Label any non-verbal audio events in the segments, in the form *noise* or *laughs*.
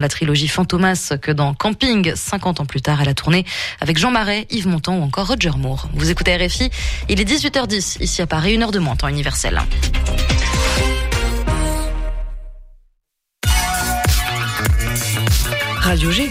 La trilogie Fantomas que dans Camping, 50 ans plus tard, elle a tourné avec Jean Marais, Yves Montand ou encore Roger Moore. Vous écoutez RFI, il est 18h10 ici à Paris, une heure de moins, temps universel. Radio G.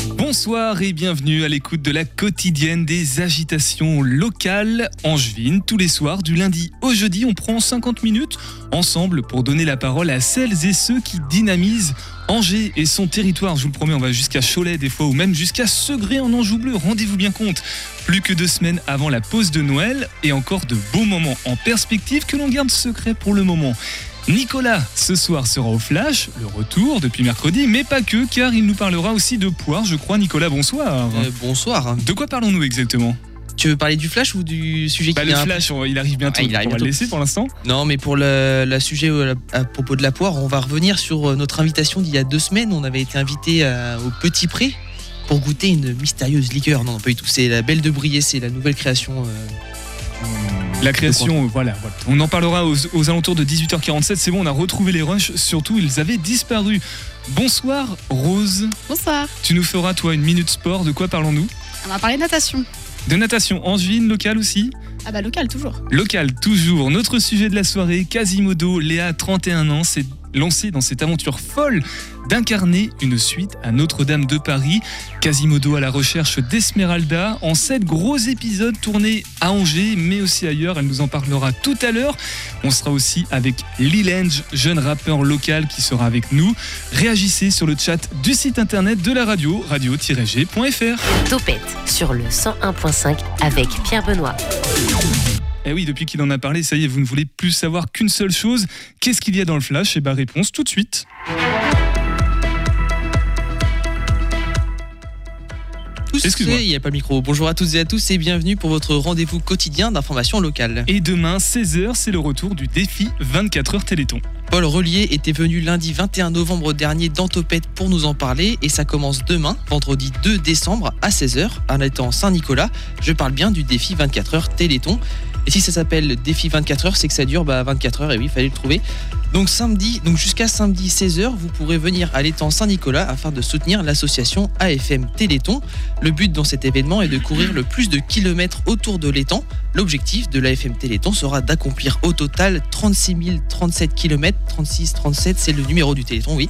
Bonsoir et bienvenue à l'écoute de la quotidienne des agitations locales angevines. Tous les soirs, du lundi au jeudi, on prend 50 minutes ensemble pour donner la parole à celles et ceux qui dynamisent Angers et son territoire. Je vous le promets, on va jusqu'à Cholet des fois ou même jusqu'à Segré en Anjou Bleu. Rendez-vous bien compte. Plus que deux semaines avant la pause de Noël et encore de beaux moments en perspective que l'on garde secret pour le moment. Nicolas, ce soir, sera au Flash, le retour depuis mercredi, mais pas que, car il nous parlera aussi de poire, je crois. Nicolas, bonsoir. Euh, bonsoir. De quoi parlons-nous exactement? Tu veux parler du flash ou du sujet bah, qui Le vient Flash, on- il arrive bientôt. Ah, il arrive on va le bientôt. laisser pour l'instant. Non, mais pour le, sujet euh, à propos de la poire, on va revenir sur euh, notre invitation d'il y a deux semaines. On avait été invité à- au Petit Pré pour goûter une mystérieuse liqueur. Non, non, pas du tout. C'est la Belle de Briey, c'est la nouvelle création. euh, La création, euh, voilà, voilà. On en parlera aux, aux alentours de 18h47. C'est bon, on a retrouvé les rushs. Surtout, ils avaient disparu. Bonsoir, Rose. Bonsoir. Tu nous feras, toi, une minute sport. De quoi parlons-nous? On va parler natation. De natation angevine, locale aussi? Ah bah local toujours. Local, toujours. Notre sujet de la soirée, Quasimodo, Léa, 31 ans, s'est lancé dans cette aventure folle d'incarner une suite à Notre-Dame de Paris. Quasimodo à la recherche d'Esmeralda en sept gros épisodes tournés à Angers, mais aussi ailleurs. Elle nous en parlera tout à l'heure. On sera aussi avec Lilange, jeune rappeur local qui sera avec nous. Réagissez sur le chat du site internet de la radio, radio-g.fr. Topette sur le 101.5 avec Pierre Benoît. Eh oui, depuis qu'il en a parlé, ça y est, vous ne voulez plus savoir qu'une seule chose. Qu'est-ce qu'il y a dans le flash? Eh bien, réponse tout de suite. il n'y a pas le micro. Bonjour à toutes et à tous et bienvenue pour votre rendez-vous quotidien d'information locale. Et demain, 16h, c'est le retour du défi 24 heures Téléthon. Paul Relier était venu lundi 21 novembre dernier dans Topette pour nous en parler et ça commence demain, vendredi 2 décembre à 16h, en étant Saint-Nicolas. Je parle bien du défi 24 heures Téléthon. Et si ça s'appelle défi 24 heures, c'est que ça dure bah, 24 heures et oui, il fallait le trouver. Donc samedi, donc jusqu'à samedi 16h, vous pourrez venir à l'étang Saint-Nicolas afin de soutenir l'association AFM Téléthon. Le but dans cet événement est de courir le plus de kilomètres autour de l'étang. L'objectif de l'AFM Téléthon sera d'accomplir au total 36 037 km. 36, 37, c'est le numéro du Téléthon, oui.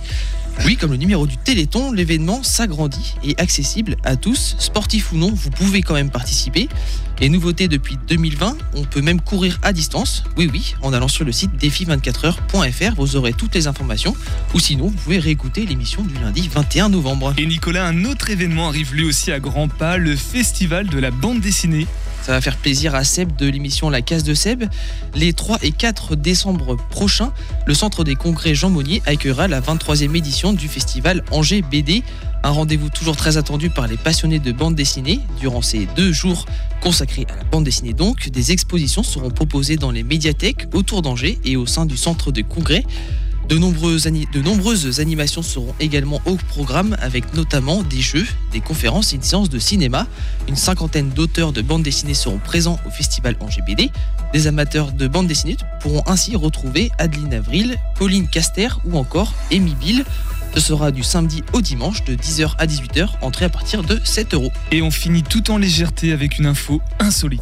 Oui, comme le numéro du Téléthon, l'événement s'agrandit et accessible à tous, sportifs ou non, vous pouvez quand même participer. Et nouveauté depuis 2020, on peut même courir à distance. Oui, oui, en allant sur le site défi24heures.fr, vous aurez toutes les informations. Ou sinon, vous pouvez réécouter l'émission du lundi 21 novembre. Et Nicolas, un autre événement arrive lui aussi à grands pas, le festival de la bande dessinée. Ça va faire plaisir à Seb de l'émission La Case de Seb. Les 3 et 4 décembre prochains, le Centre des Congrès Jean Monnier accueillera la 23e édition du festival Angers BD. Un rendez-vous toujours très attendu par les passionnés de bande dessinée. Durant ces deux jours consacrés à la bande dessinée donc, des expositions seront proposées dans les médiathèques autour d'Angers et au sein du Centre de Congrès. De nombreuses, animations seront également au programme avec notamment des jeux, des conférences et une séance de cinéma. Une cinquantaine d'auteurs de bande dessinée seront présents au festival Angers BD. Des amateurs de bande dessinée pourront ainsi retrouver Adeline Avril, Pauline Caster ou encore Amy Bill. Ce sera du samedi au dimanche de 10h à 18h, entrée à partir de 7 euros. Et on finit tout en légèreté avec une info insolite.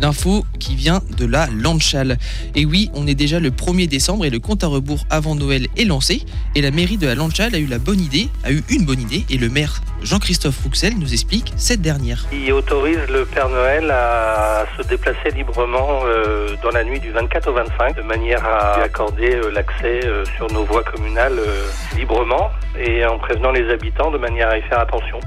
L'info qui vient de la Landchal. Et oui, on est déjà le 1er décembre et le compte à rebours avant Noël est lancé. Et la mairie de la Landchal a eu la bonne idée, a eu une bonne idée, et le maire Jean-Christophe Rouxel nous explique cette dernière. qui autorise le Père Noël à se déplacer librement euh, dans la nuit du 24 au 25, de manière à lui accorder euh, l'accès euh, sur nos voies communales librement et en prévenant les habitants de manière à y faire attention.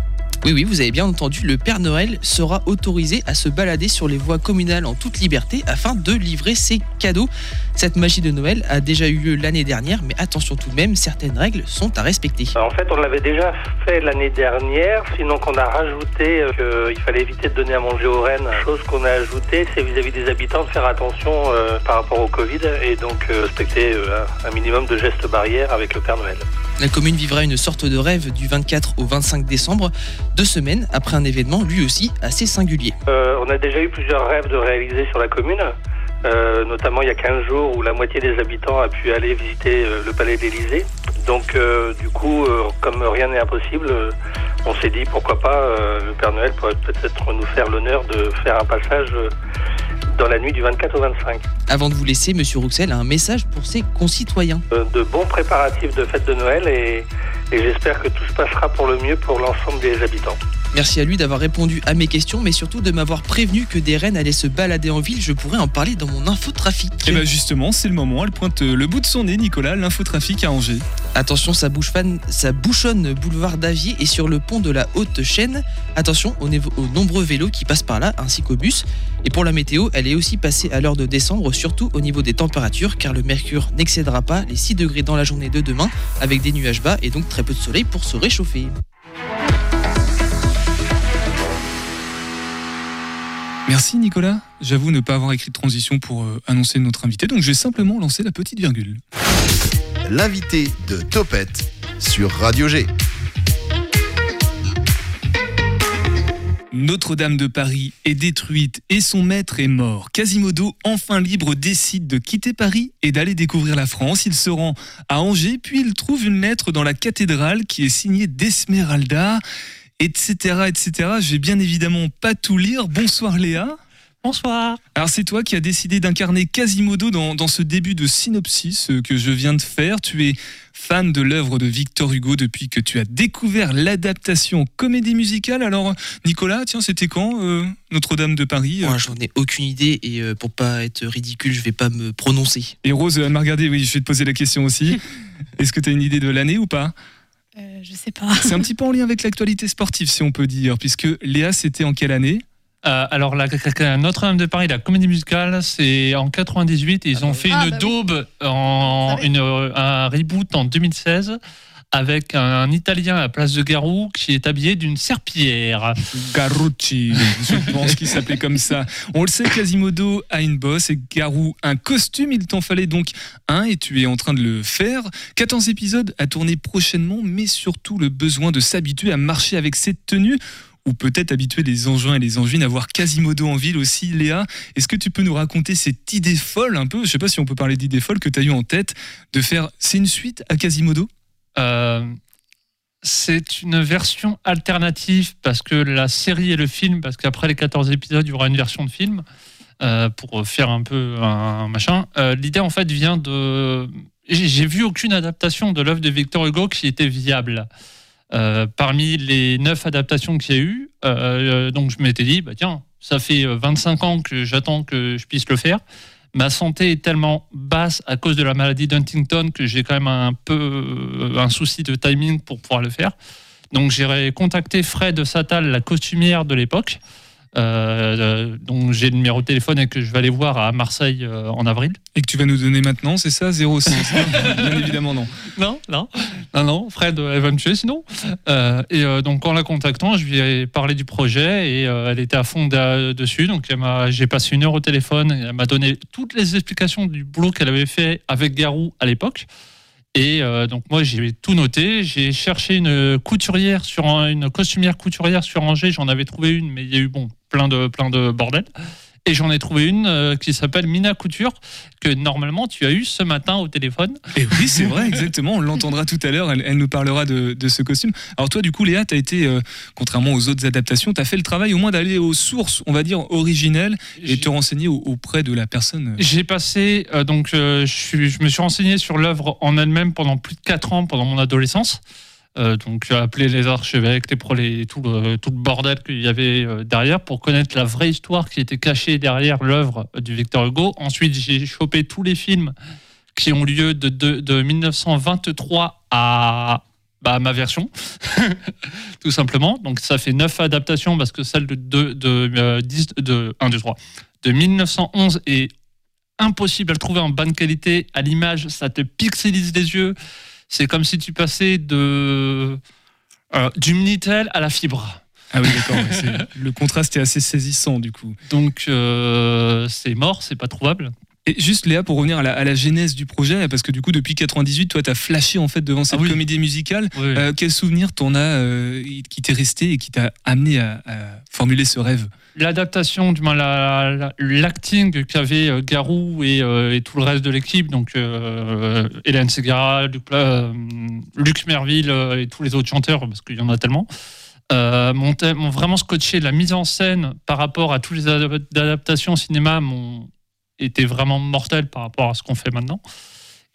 Oui, oui, vous avez bien entendu, le Père Noël sera autorisé à se balader sur les voies communales en toute liberté afin de livrer ses cadeaux. Cette magie de Noël a déjà eu lieu l'année dernière, mais attention tout de même, certaines règles sont à respecter. En fait, on l'avait déjà fait l'année dernière, sinon qu'on a rajouté euh, qu'il fallait éviter de donner à manger aux rennes. Chose qu'on a ajoutée, c'est vis-à-vis des habitants de faire attention euh, par rapport au Covid et donc euh, respecter un minimum de gestes barrières avec le Père Noël. La commune vivra une sorte de rêve du 24 au 25 décembre, deux semaines après un événement lui aussi assez singulier. Euh, on a déjà eu plusieurs rêves de réaliser sur la commune. Euh, notamment il y a 15 jours où la moitié des habitants a pu aller visiter euh, le palais de l'Élysée. Donc du coup, comme rien n'est impossible, on s'est dit pourquoi pas le Père Noël pourrait peut-être nous faire l'honneur de faire un passage dans la nuit du 24 au 25. Avant de vous laisser, Monsieur Rouxel a un message pour ses concitoyens. Euh, de bons préparatifs de fête de Noël et, et j'espère que tout se passera pour le mieux pour l'ensemble des habitants. Merci à lui d'avoir répondu à mes questions, mais surtout de m'avoir prévenu que des rennes allaient se balader en ville. Je pourrais en parler dans mon infotrafic. Et bien justement, c'est le moment, elle pointe le bout de son nez, Nicolas, l'infotrafic à Angers. Attention, ça, bouge fan- ça bouchonne boulevard d'Avier et sur le pont de la Haute Chaîne. Attention aux, aux nombreux vélos qui passent par là, ainsi qu'aux bus. Et pour la météo, elle est aussi passée à l'heure de décembre, surtout au niveau des températures, car le mercure n'excédera pas les 6 degrés dans la journée de demain, avec des nuages bas et donc très peu de soleil pour se réchauffer. Merci Nicolas. J'avoue ne pas avoir écrit de transition pour euh, annoncer notre invité, donc je vais simplement lancer la petite virgule. L'invité de Topette sur Radio G. Notre-Dame de Paris est détruite et son maître est mort. Quasimodo, enfin libre, décide de quitter Paris et d'aller découvrir la France. Il se rend à Angers, puis il trouve une lettre dans la cathédrale qui est signée d'Esmeralda, etc., etc. Je vais bien évidemment pas tout lire. Bonsoir Léa. Bonsoir. Alors c'est toi qui as décidé d'incarner Quasimodo dans, dans ce début de synopsis euh, que je viens de faire. Tu es fan de l'œuvre de Victor Hugo depuis que tu as découvert l'adaptation comédie musicale. Alors Nicolas, tiens, c'était quand euh, Notre-Dame de Paris euh Moi, j'en ai aucune idée et euh, pour pas être ridicule, je vais pas me prononcer. Et Rose, elle m'a regardé, oui, je vais te poser la question aussi. *laughs* Est-ce que tu as une idée de l'année ou pas? Euh, je sais pas. C'est un petit peu en lien avec l'actualité sportive, si on peut dire, puisque Léa, c'était en quelle année? Euh, alors, la, la- Notre-Dame de Paris, la comédie musicale, c'est en 98. Ils Ah ont bah fait oui. une Ah bah oui. daube, en, une, un reboot en 2016 avec un Italien à la place de Garou qui est habillé d'une serpillière. Garucci, je pense qu'il s'appelait comme ça. On le sait, Quasimodo a une bosse et Garou un costume. Il t'en fallait donc un et tu es en train de le faire. 14 épisodes à tourner prochainement, mais surtout le besoin de s'habituer à marcher avec cette tenue. Ou peut-être habituer les engins et les angevines à voir Quasimodo en ville aussi, Léa. Est-ce que tu peux nous raconter cette idée folle un peu? Je sais pas si on peut parler d'idée folle que tu as eu en tête de faire. C'est une suite à Quasimodo? Euh, c'est une version alternative parce que la série et le film, parce qu'après les 14 épisodes, il y aura une version de film euh, pour faire un peu un machin. Euh, L'idée, en fait, vient de. J'ai vu aucune adaptation de l'œuvre de Victor Hugo qui était viable. Euh, parmi les neuf adaptations qu'il y a eu, euh, donc je m'étais dit, bah tiens, ça fait euh, 25 ans que j'attends que je puisse le faire. Ma santé est tellement basse à cause de la maladie d'Huntington que j'ai quand même un peu euh, un souci de timing pour pouvoir le faire. Donc j'ai contacté Fred Satal, la costumière de l'époque, euh, euh, dont j'ai le numéro de téléphone et que je vais aller voir à Marseille euh, en avril. et que tu vas nous donner maintenant, c'est ça 06 *laughs* Bien évidemment, non. Non, non, non, non, Fred, euh, elle va me tuer sinon. Euh, et donc en la contactant, je lui ai parlé du projet et elle était à fond dessus. Donc j'ai passé une heure au téléphone et elle m'a donné toutes les explications du boulot qu'elle avait fait avec Garou à l'époque. Et euh, donc moi j'ai tout noté. J'ai cherché une couturière sur un- une costumière couturière sur Angers. J'en avais trouvé une, mais il y a eu bon plein de plein de bordel. Et j'en ai trouvé une euh, qui s'appelle Mina Couture que normalement tu as eu ce matin au téléphone. Et oui, c'est vrai, exactement. On l'entendra tout à l'heure. Elle, elle nous parlera de, de ce costume. Alors, toi, du coup, Léa, tu as été, euh, contrairement aux autres adaptations, tu as fait le travail au moins d'aller aux sources, on va dire, originelles et te renseigner au- auprès de la personne. J'ai passé, euh, donc, je, suis- je me suis renseigné sur l'œuvre en elle-même pendant plus de 4 ans, pendant mon adolescence. Euh, donc, appelé les archevêques, les prolés, tout le, tout le bordel qu'il y avait euh, derrière pour connaître la vraie histoire qui était cachée derrière l'œuvre du Victor Hugo. Ensuite, j'ai chopé tous les films qui ont lieu de, de, de 1923 à bah, ma version, *laughs* tout simplement. Donc ça fait 9 adaptations parce que celle de, de, de, euh, 10 de 1, 2, 3, de 1911 est impossible à trouver en bonne qualité. À l'image, ça te pixelise les yeux. C'est comme si tu passais de, euh, du Minitel à la fibre. Ah oui, d'accord. le contraste est assez saisissant du coup. Donc euh, c'est mort, c'est pas trouvable. Et juste Léa, pour revenir à la, à la genèse du projet, parce que du coup depuis 98, toi t'as flashé en fait devant cette Ah oui. comédie musicale. Oui. Euh, quel souvenir t'en as euh, qui t'est resté et qui t'a amené à, à formuler ce rêve? L'adaptation, du moins la- la- l'acting qu'avait euh, Garou et, euh, et tout le reste de l'équipe, donc euh, Hélène Segara, Luc, euh, Merville euh, et tous les autres chanteurs, parce qu'il y en a tellement, euh, m'ont vraiment scotché. La mise en scène par rapport à toutes les adap- adaptations au cinéma m'ont été vraiment mortelle par rapport à ce qu'on fait maintenant.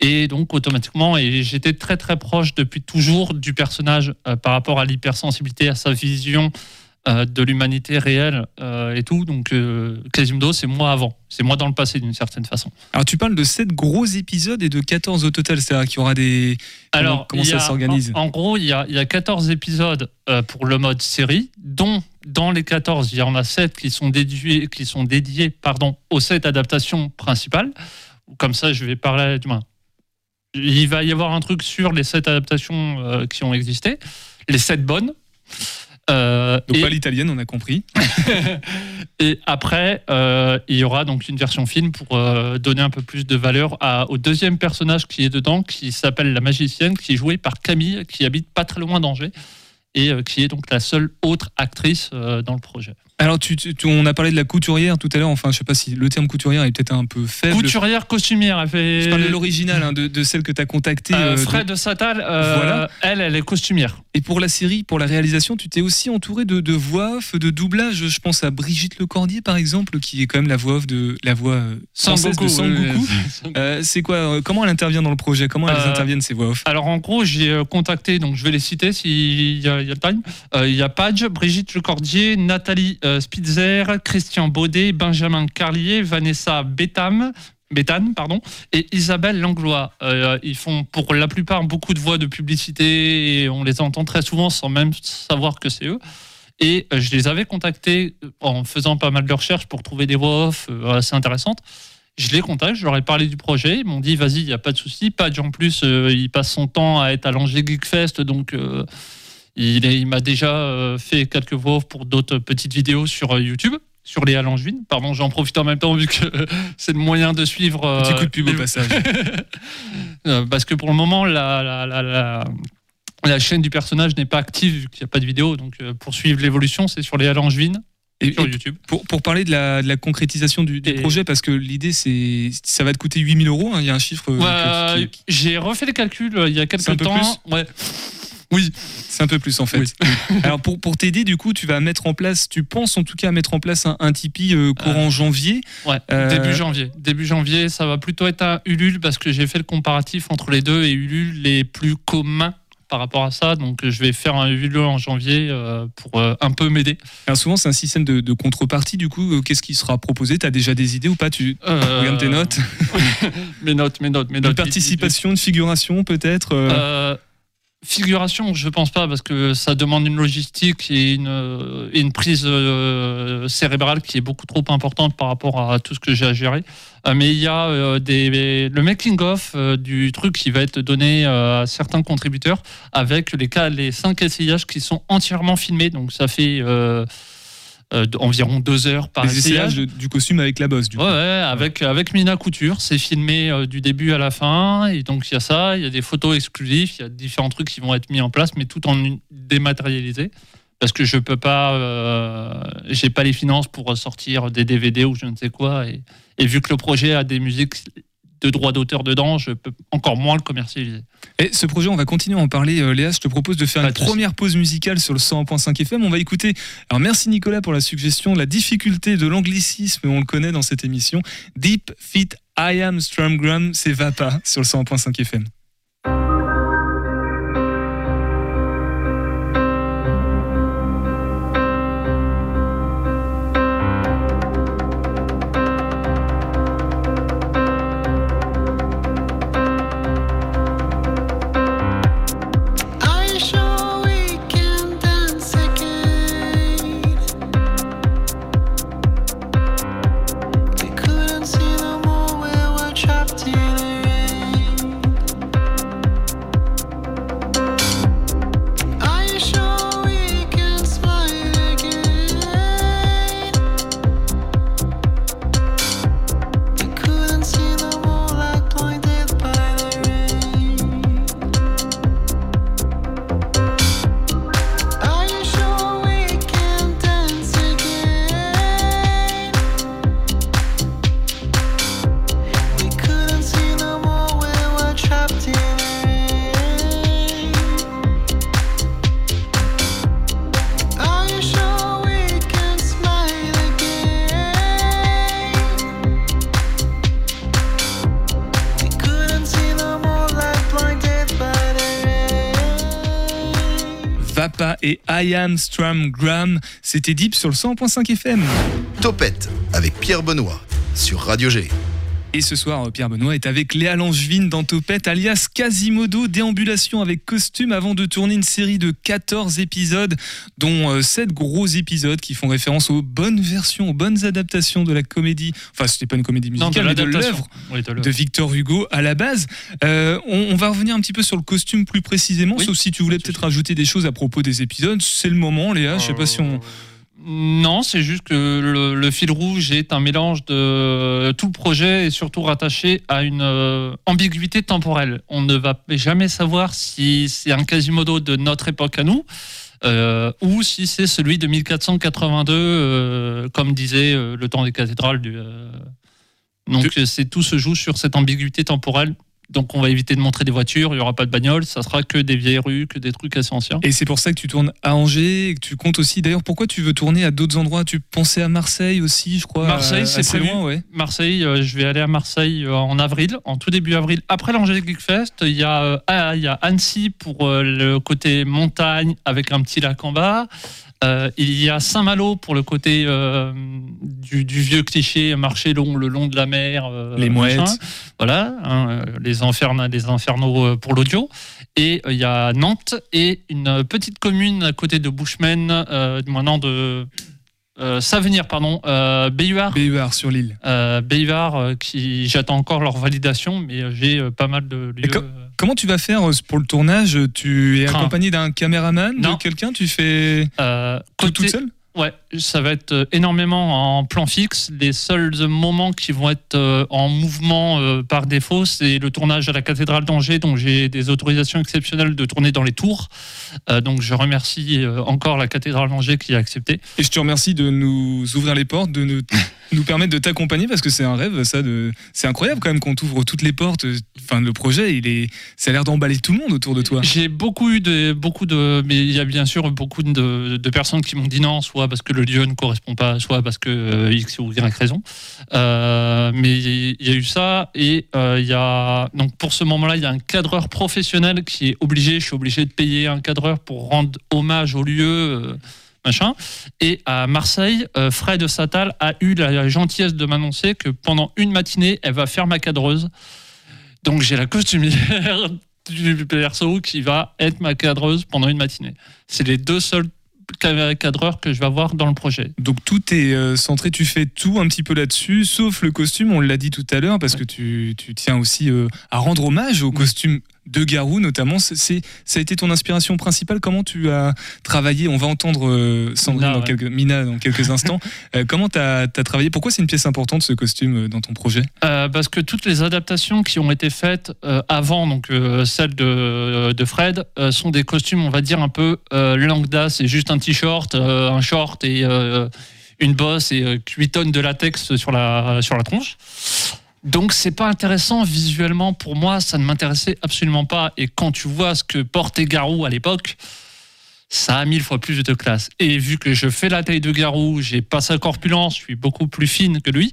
Et donc automatiquement, et j'étais très très proche depuis toujours du personnage euh, par rapport à l'hypersensibilité, à sa vision euh, de l'humanité réelle euh, et tout. Donc euh, Quasimodo, c'est moi avant, c'est moi dans le passé d'une certaine façon. Alors tu parles de 7 gros épisodes et de 14 au total, c'est-à-dire qu'il y aura des... Alors, comment ça s'organise en, en gros, il y, a, il y a 14 épisodes euh, pour le mode série, dont dans les 14, il y en a 7 qui sont dédiés, qui sont dédiés pardon, aux 7 adaptations principales. Comme ça, je vais parler du moins. Il va y avoir un truc sur les 7 adaptations euh, qui ont existé, les 7 bonnes. Euh, Donc et- pas l'italienne, on a compris. *laughs* Et après, euh, il y aura donc une version film pour euh, donner un peu plus de valeur à- au deuxième personnage qui est dedans, qui s'appelle la magicienne, qui est jouée par Camille, qui habite pas très loin d'Angers et qui est donc la seule autre actrice dans le projet. Alors tu, on a parlé de la couturière tout à l'heure, enfin je sais pas si le terme couturière est peut-être un peu faible. Couturière, costumière, elle fait. Je parle de l'original, hein, de, de celle que tu as contactée. Euh, euh, Fred de Satal, euh, Voilà. elle, elle est costumière. Et pour la série, pour la réalisation, tu t'es aussi entouré de, de voix off, de doublage. Je pense à Brigitte Lecordier, par exemple, qui est quand même la voix off de la voix française de Sangoku. oui. Euh, c'est quoi Comment elle intervient dans le projet? Comment elles interviennent ces voix off? Alors en gros, j'ai contacté, donc je vais les citer s'il y, y a le time. Il y a Padge, Brigitte Lecordier, Nathalie euh, Spitzer, Christian Baudet, Benjamin Carlier, Vanessa Bétham. Béthane, pardon, et Isabelle Langlois. Euh, ils font pour la plupart beaucoup de voix de publicité et on les entend très souvent sans même savoir que c'est eux. Et euh, je les avais contactés en faisant pas mal de recherches pour trouver des voix off assez intéressantes. Je les contacte, je leur ai parlé du projet. Ils m'ont dit, vas-y, il n'y a pas de souci. Padge, en plus, euh, il passe son temps à être à l'Angers Geekfest, donc euh, il, m'a déjà euh, fait quelques voix off pour d'autres petites vidéos sur euh, YouTube, sur les Langevin. Pardon, j'en profite en même temps vu que *laughs* c'est le moyen de suivre. euh, Petit coup de pub au passage. *laughs* Parce que pour le moment, la, la, la, la- la chaîne du personnage n'est pas active vu qu'il n'y a pas de vidéo. Donc pour suivre l'évolution, c'est sur les Langevin et, sur et YouTube. Pour, pour parler de la, de la concrétisation du, du Et- projet, parce que l'idée, c'est ça va te coûter 8000 euros. hein, Il y a un chiffre. Ouais, que- qui- J'ai refait les calculs euh, il y a quelques peu temps. Ouais. Oui. C'est un peu plus en fait. *laughs* Alors pour, pour t'aider, du coup, tu vas mettre en place, tu penses en tout cas mettre en place un, un Tipeee euh, courant janvier. Ouais, Euh, début janvier. Début janvier, ça va plutôt être un Ulule parce que j'ai fait le comparatif entre les deux et Ulule les plus communs par rapport à ça. Donc euh, je vais faire un Ulule en janvier euh, pour euh, un peu m'aider. Souvent, c'est un système de, de contrepartie. Du coup, euh, qu'est-ce qui sera proposé? Tu as déjà des idées ou pas? Tu Euh, regardes tes notes? *laughs* Mes notes, mes notes, mes Une notes. participation, de figuration peut-être euh, Euh, figuration, je pense pas parce que ça demande une logistique et une, euh, prise euh, cérébrale qui est beaucoup trop importante par rapport à tout ce que j'ai à gérer. Euh, mais il y a le making of euh, du truc qui va être donné à certains contributeurs avec les cas, les cinq essayages qui sont entièrement filmés. Donc ça fait euh, environ deux heures par les essayage. de- du costume avec la bosse. Du coup. Ouais, ouais, avec, avec Mina Couture. C'est filmé euh, du début à la fin. Et donc, il y a ça. Il y a des photos exclusives. Il y a différents trucs qui vont être mis en place, mais tout en dématérialisé. Parce que je peux pas. euh, J'ai pas les finances pour sortir des DVD ou je ne sais quoi. Et, et vu que le projet a des musiques de droit d'auteur dedans, je peux encore moins le commercialiser. Et ce projet, on va continuer à en parler. Euh, Léa, je te propose de faire Pas une de première pause musicale sur le 101.5 FM. On va écouter. Alors, merci Nicolas pour la suggestion. La difficulté de l'anglicisme, on le connaît dans cette émission. Deep Fit I Am Strumgram, c'est Vapa sur le 101.5 FM. C'était Deep sur le 100.5 FM. Topette avec Pierre Benoît sur Radio G. Et ce soir, Pierre Benoît est avec Léa Langevin dans Topette, alias Quasimodo, déambulation avec costume avant de tourner une série de 14 épisodes, dont 7 gros épisodes qui font référence aux bonnes versions, aux bonnes adaptations de la comédie. Enfin, c'était pas une comédie Non, musicale, mais de l'œuvre Oui, de l'œuvre. de Victor Hugo à la base. Euh, on, on va revenir un petit peu sur le costume plus précisément, Oui, sauf si tu voulais peut-être rajouter des choses à propos des épisodes. C'est le moment, Léa. Je sais pas si on. Non, c'est juste que le, le fil rouge est un mélange de tout le projet et surtout rattaché à une euh, ambiguïté temporelle. On ne va jamais savoir si c'est un Quasimodo de notre époque à nous. euh, ou si c'est celui de 1482, euh, comme disait euh, le temps des cathédrales. Du, Donc c'est tout se joue sur cette ambiguïté temporelle. Donc on va éviter de montrer des voitures, il n'y aura pas de bagnole, ça sera que des vieilles rues, que des trucs assez anciens. Et c'est pour ça que tu tournes à Angers et que tu comptes aussi. D'ailleurs, pourquoi tu veux tourner à d'autres endroits? Tu pensais à Marseille aussi, je crois. Marseille, à- c'est prévu. loin, ouais. Marseille, euh, je vais aller à Marseille euh, en avril, en tout début avril, après l'Angers Geek Fest. Il y, a, euh, ah, il y a Annecy pour euh, le côté montagne avec un petit lac en bas. Euh, il y a Saint-Malo pour le côté euh, du, du vieux cliché, marché long le long de la mer. euh, Les machin. mouettes. Voilà, hein, les, inferna, les infernaux pour l'audio. Et il y a Nantes et une petite commune à côté de Bushman, maintenant de euh, Savenir, pardon, euh. Béhuard sur l'île. Euh, euh, qui j'attends encore leur validation, mais euh, j'ai euh, pas mal de lieux. co- Comment tu vas faire pour le tournage? Tu es Train. accompagné d'un caméraman, Non. de quelqu'un? Tu fais tout côté- toute seule Ouais, ça va être euh, énormément en plan fixe. Les seuls moments qui vont être euh, en mouvement euh, par défaut, c'est le tournage à la cathédrale d'Angers, donc j'ai des autorisations exceptionnelles de tourner dans les tours. Donc je remercie encore la cathédrale d'Angers qui a accepté. Et je te remercie de nous ouvrir les portes, de nous, *laughs* nous permettre de t'accompagner parce que c'est un rêve, ça. De... C'est incroyable quand même qu'on t'ouvre toutes les portes. Enfin, le projet, il est, ça a l'air d'emballer tout le monde autour de toi. J'ai beaucoup eu de, beaucoup de, mais il y a bien sûr beaucoup de, de personnes qui m'ont dit non, soit parce que le lieu ne correspond pas, soit parce que euh, X ou Y raison. Euh, mais il y a eu ça et euh, il y a donc pour ce moment-là, il y a un cadreur professionnel qui est obligé, je suis obligé de payer un cadreur pour rendre hommage au lieu. euh, Machin. Et à Marseille, euh, Fred Satal a eu la gentillesse de m'annoncer que pendant une matinée, elle va faire ma cadreuse. Donc j'ai la costumière *laughs* du perso qui va être ma cadreuse pendant une matinée. C'est les deux seuls ca- cadreurs que je vais avoir dans le projet. Donc tout est euh, centré, tu fais tout un petit peu là-dessus, sauf le costume, on l'a dit tout à l'heure, parce que tu, tu tiens aussi euh, à rendre hommage au costume de Garou notamment. C'est, ça a été ton inspiration principale? Comment tu as travaillé? On va entendre euh, Sandrine Mina, dans ouais. quelques, Mina dans quelques instants. *laughs* Euh, comment tu as, travaillé? Pourquoi c'est une pièce importante ce costume euh, dans ton projet? Euh, parce que toutes les adaptations qui ont été faites avant, donc celles de, de Fred, sont des costumes, on va dire, un peu lambda. C'est juste un t-shirt, un short et une bosse et euh, 8 tonnes de latex sur la, sur la tronche. Donc c'est pas intéressant visuellement pour moi, ça ne m'intéressait absolument pas. Et quand tu vois ce que portait Garou à l'époque, ça a mille fois plus de classe. Et vu que je fais la taille de Garou, j'ai pas sa corpulence, je suis beaucoup plus fine que lui,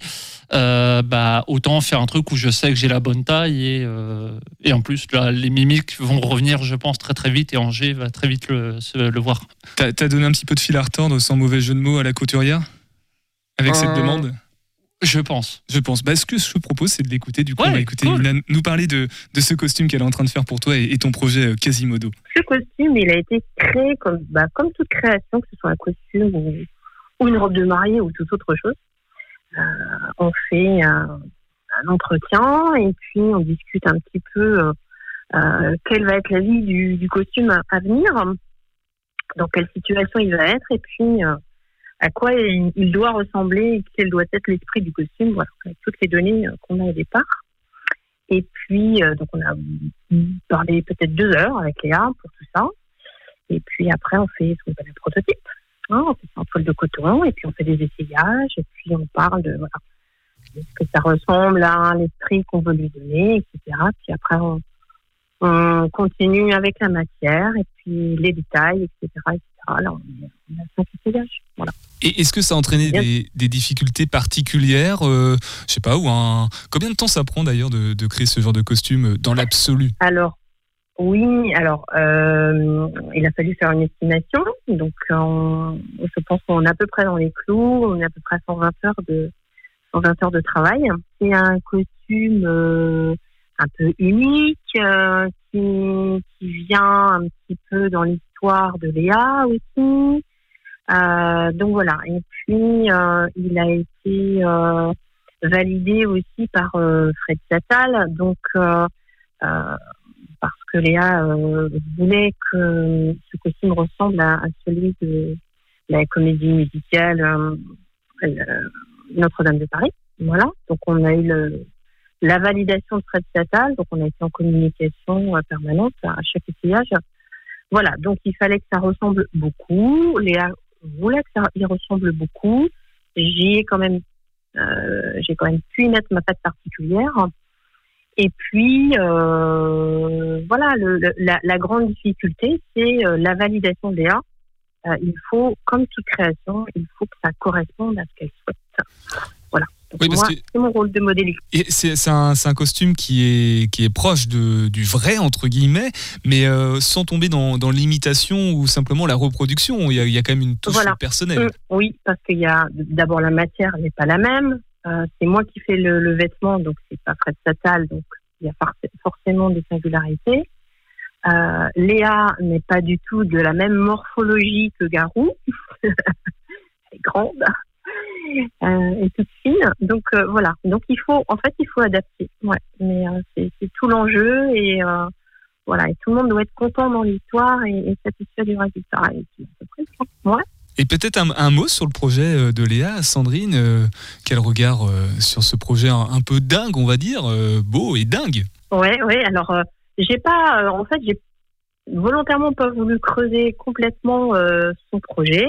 euh, bah autant faire un truc où je sais que j'ai la bonne taille et, euh, et en plus là, les mimiques vont revenir, je pense très très vite et Angers va très vite le, se- le voir. T'as as donné un petit peu de fil à retordre, sans mauvais jeu de mots, à la couturière? Avec cette Euh, demande? Je pense. Je pense. Bah, ce que je te propose, c'est de l'écouter. Du coup, Ouais, on va écouter cool. Mina nous parler de, de ce costume qu'elle est en train de faire pour toi et, et ton projet euh, Quasimodo. Ce costume, il a été créé comme, bah, comme toute création, que ce soit un costume ou, ou une robe de mariée ou toute autre chose. Euh, on fait un, un entretien et puis on discute un petit peu euh, euh, quelle va être la vie du, du costume à, à venir, dans quelle situation il va être et puis euh, à quoi il, doit ressembler et quel doit être l'esprit du costume, avec toutes les données euh, qu'on a au départ. Et puis, euh, donc on a parlé peut-être deux heures avec Léa pour tout ça. Et puis après, on fait ce qu'on appelle un prototype. Hein, on fait ça en de coton et puis on fait des essayages et puis on parle de est-ce que ça ressemble à l'esprit qu'on veut lui donner, etc. Puis après, on, on continue avec la matière et puis les détails, etc. etc. Là, on, on a cinq essayages. Et est-ce que ça a entraîné des, des difficultés particulières euh, Je sais pas, ou un. Combien de temps ça prend d'ailleurs de, de créer ce genre de costume dans l'absolu? Alors, Oui, alors euh, il a fallu faire une estimation. Donc, on- je pense qu'on est à peu près dans les clous. On est à peu près à 120 heures de 120 heures de travail. C'est un costume euh, un peu unique euh, qui, qui vient un petit peu dans l'histoire de Léa aussi. Euh, donc voilà. Et puis euh, il a été euh, validé aussi par Fred Satal. Donc parce que Léa euh, voulait que ce costume ressemble à, à celui de la comédie musicale euh, Notre-Dame de Paris. Voilà. Donc on a eu le, la validation de Fred Satal. Donc on a été en communication permanente à chaque essayage. Voilà. Donc il fallait que ça ressemble beaucoup. Léa voulait que ça y ressemble beaucoup. J'y ai quand même, euh, j'ai quand même pu y mettre ma patte particulière. Et puis, euh, voilà, le- la, la grande difficulté, c'est euh, la validation de Léa. Euh, il faut, comme toute création, il faut que ça corresponde à ce qu'elle souhaite. Oui, parce moi, que- c'est mon rôle de modéliste. C'est un, costume qui est, qui est proche de, du vrai, entre guillemets, mais euh, sans tomber dans, dans l'imitation ou simplement la reproduction. Il y a, il y a quand même une touche Voilà. personnelle. Mm, Oui, parce qu'il y a d'abord la matière n'est pas la même. Euh, c'est moi qui fais le, le vêtement, donc c'est pas Fred Satal, donc il y a forc- forcément des singularités. Euh, Léa n'est pas du tout de la même morphologie que Garou. *laughs* Elle est grande euh, et toute fine. Donc euh, voilà. Donc il faut, en fait, il faut adapter. Ouais. Mais euh, c'est tout l'enjeu et euh, voilà. Et tout le monde doit être content dans l'histoire et, et satisfait du résultat. Et. Ouais. Et peut-être un, un mot sur le projet de Léa, Sandrine. quel regard sur ce projet un, un peu dingue, on va dire, beau et dingue? Ouais, ouais. Alors, j'ai pas, en fait, j'ai volontairement pas voulu creuser complètement son projet.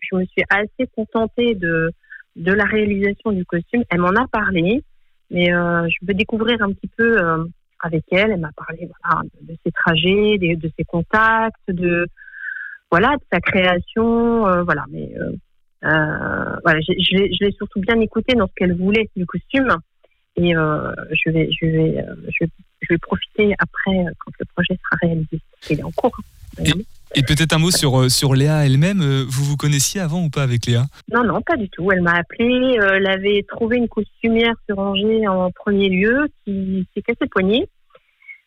Je, me suis assez contentée de de la réalisation du costume. Elle m'en a parlé, mais euh, je veux découvrir un petit peu euh, avec elle. Elle m'a parlé de, ses trajets, de, ses contacts, de voilà, de sa création, euh, voilà. Mais voilà, je je l'ai surtout bien écouté dans ce qu'elle voulait du costume. Et je vais, je vais, je vais, profiter après quand le projet sera réalisé. Il est en cours. hein. Et peut-être un mot sur, euh, sur Léa elle-même. Euh, Vous vous connaissiez avant ou pas avec Léa? Non, non, pas du tout. Elle m'a appelé. euh, elle avait trouvé une costumière sur Angers en premier lieu qui s'est cassé le poignet.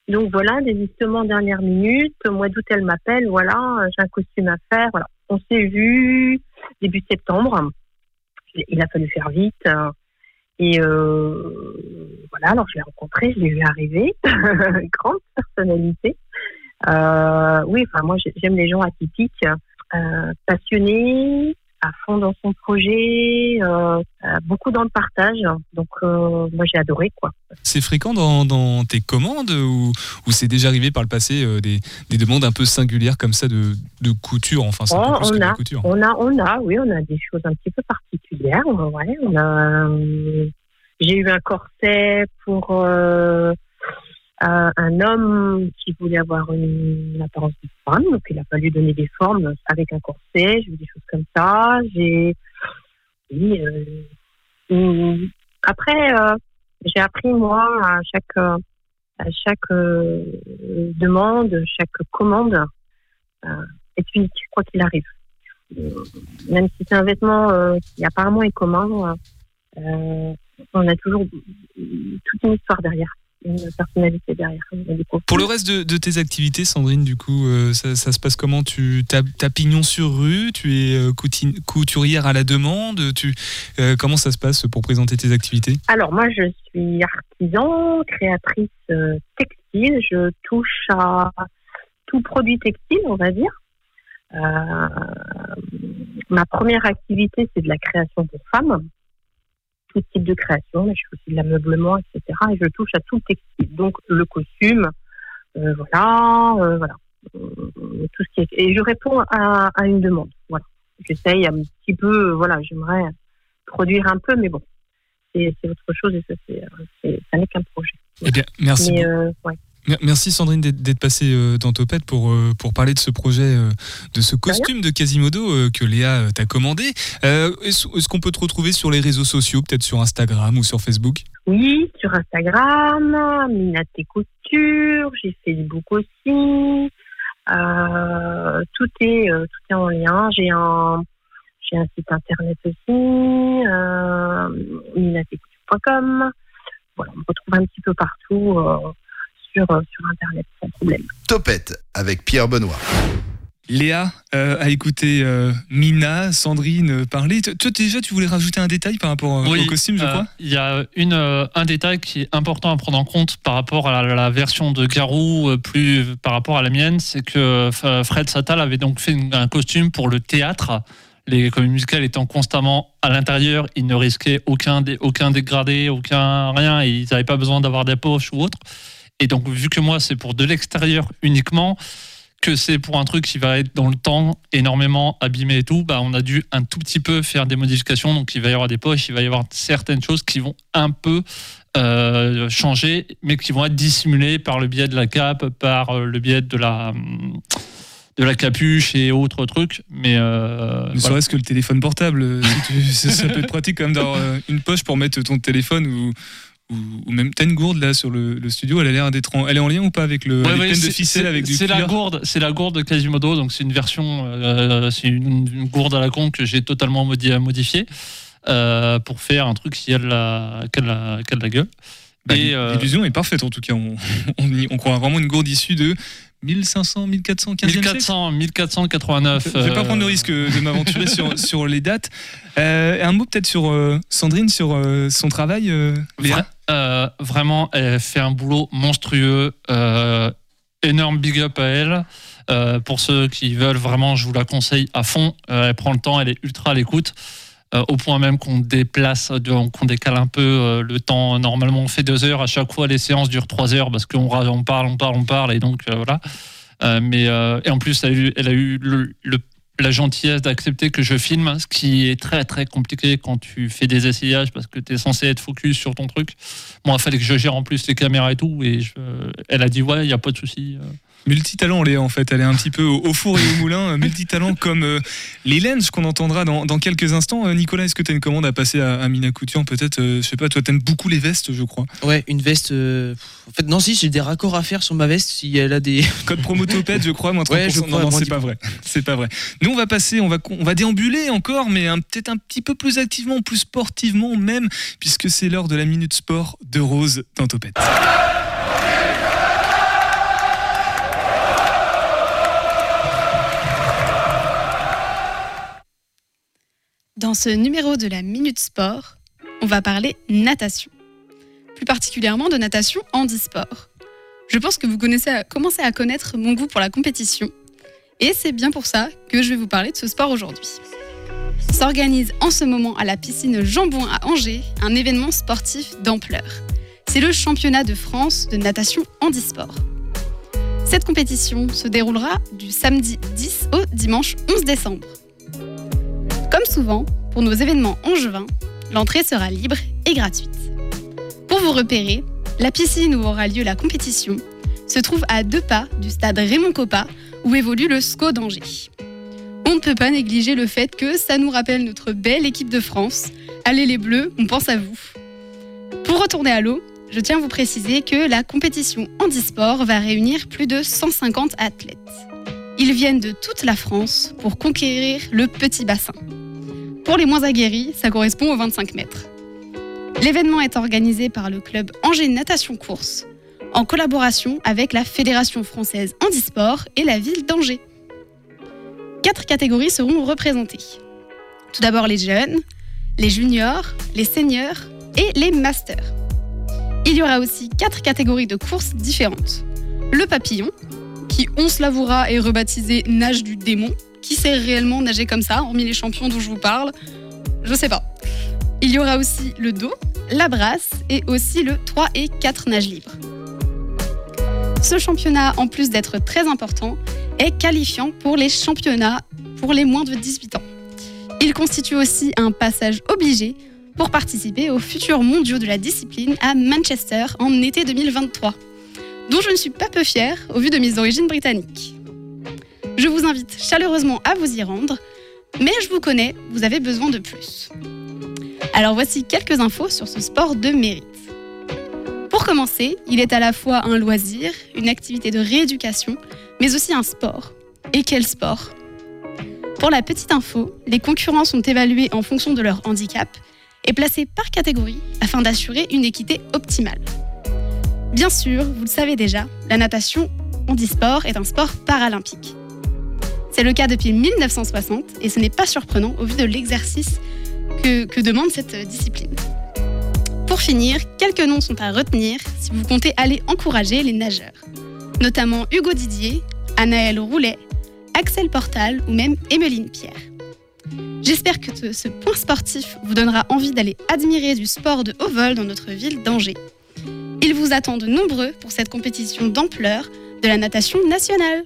Donc voilà, désistement dernière minute. Au mois d'août, elle m'appelle. Voilà, j'ai un costume à faire. Voilà. On s'est vu début septembre. Il a fallu faire vite. Et voilà, alors je l'ai rencontré, je l'ai vu arriver. *laughs* Grande personnalité. Euh, oui, enfin moi j'ai- j'aime les gens atypiques, euh, passionnés, à fond dans son projet, euh, euh, beaucoup dans le partage. Donc euh, moi j'ai adoré quoi. C'est fréquent dans, dans tes commandes ou, ou c'est déjà arrivé par le passé euh, des, des demandes un peu singulières comme ça de, de couture Enfin, c'est Oh, on a, couture. on a, on a, oui, on a des choses un petit peu particulières. Ouais, on a. j'ai eu un corset pour euh, un homme qui voulait avoir une, apparence de femme, donc il a fallu donner des formes avec un corset. Eu des choses comme ça. J'ai, oui. euh, après, euh, j'ai appris moi à chaque euh, à chaque euh, demande, chaque commande. euh, est unique, quoi qu'il arrive. Euh, Même si c'est un vêtement euh, qui apparemment est commun, euh, on a toujours toute une histoire derrière, une personnalité derrière. Pour le reste de, de tes activités, Sandrine, du coup, euh, ça, ça se passe comment? Tu as, pignon sur rue Tu es euh, couturière à la demande tu, euh, Comment ça se passe pour présenter tes activités? Alors moi, je suis artisan, créatrice textile. Je touche à tout produit textile, on va dire. Ma première activité, c'est de la création pour femmes, tout type de création. Mais je fais aussi de l'ameublement, etc. Et je touche à tout le textile, donc le costume, euh, voilà, euh, voilà, Euh, tout ce qui est. Et je réponds à, à une demande. Voilà, j'essaye un petit peu, voilà, j'aimerais produire un peu, mais bon, c'est autre chose et ça, ça n'est qu'un projet. Eh bien, merci, Mais, euh, ouais. Mer- Merci Sandrine d'être passée euh, dans Topette pour, euh, pour parler de ce projet, euh, de ce costume de Quasimodo que Léa t'a commandé. Est-ce qu'on peut te retrouver sur les réseaux sociaux, peut-être sur Instagram ou sur Facebook? Oui, sur Instagram, Minaté Couture, j'ai Facebook aussi. Euh, tout est tout est en lien. J'ai un j'ai un site internet aussi, euh, minatécouture.com. Voilà, on me retrouve un petit peu partout euh, sur euh, sur internet sans problème. Topette avec Pierre Benoît. Léa euh, a écouté euh, Mina, Sandrine euh, parler. Toi, déjà, tu voulais rajouter un détail par rapport euh, Oui, au costume, je crois? Il y a une, euh, un détail qui est important à prendre en compte par rapport à la, la version de Garou, euh, plus par rapport à la mienne, c'est que euh, Fred Satal avait donc fait une- un costume pour le théâtre. Les comédies musicales étant constamment à l'intérieur, ils ne risquaient aucun, dé- aucun dégradé, aucun rien, et ils n'avaient pas besoin d'avoir des poches ou autre. Et donc, vu que moi, c'est pour de l'extérieur uniquement, que c'est pour un truc qui va être dans le temps énormément abîmé et tout, bah on a dû un tout petit peu faire des modifications. Donc il va y avoir des poches, il va y avoir certaines choses qui vont un peu euh, changer, mais qui vont être dissimulées par le biais de la cape, par euh, le biais de la de la capuche et autres trucs. Mais euh, Ne voilà. serait-ce que le téléphone portable. euh, si tu- *laughs* ça, peut être pratique quand même d'avoir une poche pour mettre ton téléphone ou, ou, même t'as une gourde là sur le, le studio. Elle a l'air d'être en, elle est en lien ou pas avec le Ouais, ouais, de ficelle avec du C'est la gourde, c'est la gourde de Quasimodo, donc c'est une version, euh, c'est une, une gourde à la con que j'ai totalement modi- modifiée euh, pour faire un truc qui a de la, qui a de la, qui a de la gueule. Bah, euh, L'illusion est parfaite en tout cas. On, *laughs* on, on croit vraiment une gourde issue de 1500, 1400, 15e siècle. 1400, 1489. Je vais pas euh, prendre le risque de m'aventurer *laughs* sur, sur les dates. Euh, un mot peut-être sur euh, Sandrine, sur euh, son travail, euh, Léa Vra- euh, vraiment, elle fait un boulot monstrueux. euh, énorme big up à elle. Euh, pour ceux qui veulent, vraiment, je vous la conseille à fond. Elle prend le temps, elle est ultra à l'écoute. au point même qu'on déplace, qu'on décale un peu le temps. Normalement, on fait deux heures. À chaque fois, les séances durent trois heures parce qu'on parle, on parle, on parle. Et donc, voilà. Mais, et en plus, elle a eu, elle a eu le- la gentillesse d'accepter que je filme, ce qui est très très compliqué quand tu fais des essayages parce que tu es censé être focus sur ton truc. Moi, il fallait que je gère en plus les caméras et tout. Et je- elle a dit Ouais, il n'y a pas de souci. Multitalent, Léa, en fait. Elle est un petit peu au, au four et au moulin. *laughs* Multitalent comme euh, les Lenges qu'on entendra dans, dans quelques instants. Euh, Nicolas, est-ce que tu as une commande à passer à, à Mina Couture? Peut-être, euh, je sais pas, toi, t'aimes beaucoup les vestes, je crois. Ouais, une veste. euh, En fait, non, si, j'ai des raccords à faire sur ma veste si elle a des. *laughs* Code promo Topette, je crois, moins 30%. Ouais, je non, crois, non, c'est pas vrai. C'est pas vrai. Nous, on va passer, on va, on va déambuler encore, mais peut-être un petit peu plus activement, plus sportivement même, puisque c'est l'heure de la Minute Sport de Rose dans Topette. Dans ce numéro de la Minute Sport, on va parler natation. Plus particulièrement de natation handisport. Je pense que vous commencez à connaître mon goût pour la compétition. Et c'est bien pour ça que je vais vous parler de ce sport aujourd'hui. S'organise en ce moment à la piscine Jambon à Angers un événement sportif d'ampleur. C'est le championnat de France de natation handisport. Cette compétition se déroulera du samedi 10 au dimanche 11 décembre. Souvent, pour nos événements angevins, l'entrée sera libre et gratuite. Pour vous repérer, la piscine où aura lieu la compétition se trouve à deux pas du stade Raymond Coppa où évolue le SCO d'Angers. On ne peut pas négliger le fait que ça nous rappelle notre belle équipe de France. Allez les Bleus, on pense à vous. Pour retourner à l'eau, je tiens à vous préciser que la compétition handisport va réunir plus de 150 athlètes. Ils viennent de toute la France pour conquérir le petit bassin. Pour les moins aguerris, ça correspond aux 25 mètres. L'événement est organisé par le club Angers Natation Course, en collaboration avec la Fédération française handisport et la ville d'Angers. Quatre catégories seront représentées. Tout d'abord les jeunes, les juniors, les seniors et les masters. Il y aura aussi quatre catégories de courses différentes. Le papillon, qui, on se l'avouera, est rebaptisé nage du démon. Qui sait réellement nager comme ça, hormis les champions dont je vous parle Je sais pas. Il y aura aussi le dos, la brasse et aussi le 3 et 4 nages libres. Ce championnat, en plus d'être très important, est qualifiant pour les championnats pour les moins de 18 ans. Il constitue aussi un passage obligé pour participer aux futurs mondiaux de la discipline à Manchester en été 2023. dont je ne suis pas peu fière au vu de mes origines britanniques. Je vous invite chaleureusement à vous y rendre, mais je vous connais, vous avez besoin de plus. Alors voici quelques infos sur ce sport de mérite. Pour commencer, il est à la fois un loisir, une activité de rééducation, mais aussi un sport. Et quel sport? Pour la petite info, les concurrents sont évalués en fonction de leur handicap et placés par catégorie afin d'assurer une équité optimale. Bien sûr, vous le savez déjà, la natation handisport est un sport paralympique. C'est le cas depuis 1960 et ce n'est pas surprenant au vu de l'exercice que, que demande cette discipline. Pour finir, quelques noms sont à retenir si vous comptez aller encourager les nageurs, notamment Hugo Didier, Anaël Roulet, Axel Portal ou même Emmeline Pierre. J'espère que ce point sportif vous donnera envie d'aller admirer du sport de haut vol dans notre ville d'Angers. Ils vous attendent nombreux pour cette compétition d'ampleur de la natation nationale.